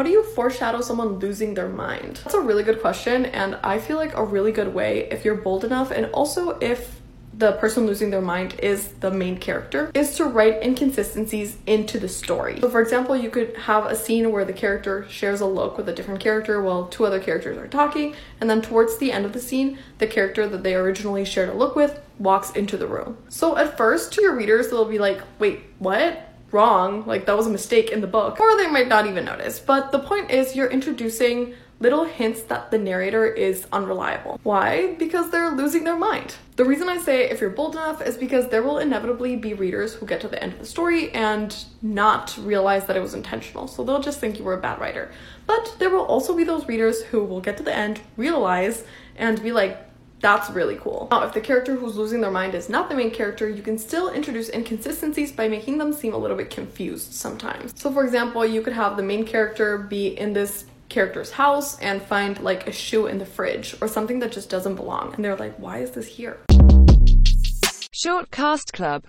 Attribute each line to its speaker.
Speaker 1: How do you foreshadow someone losing their mind? That's a really good question, and I feel like a really good way if you're bold enough, and also if the person losing their mind is the main character, is to write inconsistencies into the story. So, for example, you could have a scene where the character shares a look with a different character while two other characters are talking, and then towards the end of the scene, the character that they originally shared a look with walks into the room. So, at first, to your readers, they'll be like, wait, what? Wrong, like that was a mistake in the book, or they might not even notice. But the point is, you're introducing little hints that the narrator is unreliable. Why? Because they're losing their mind. The reason I say if you're bold enough is because there will inevitably be readers who get to the end of the story and not realize that it was intentional. So they'll just think you were a bad writer. But there will also be those readers who will get to the end, realize, and be like, that's really cool. Now, if the character who's losing their mind is not the main character, you can still introduce inconsistencies by making them seem a little bit confused sometimes. So, for example, you could have the main character be in this character's house and find like a shoe in the fridge or something that just doesn't belong. And they're like, why is this here?
Speaker 2: Short Cast Club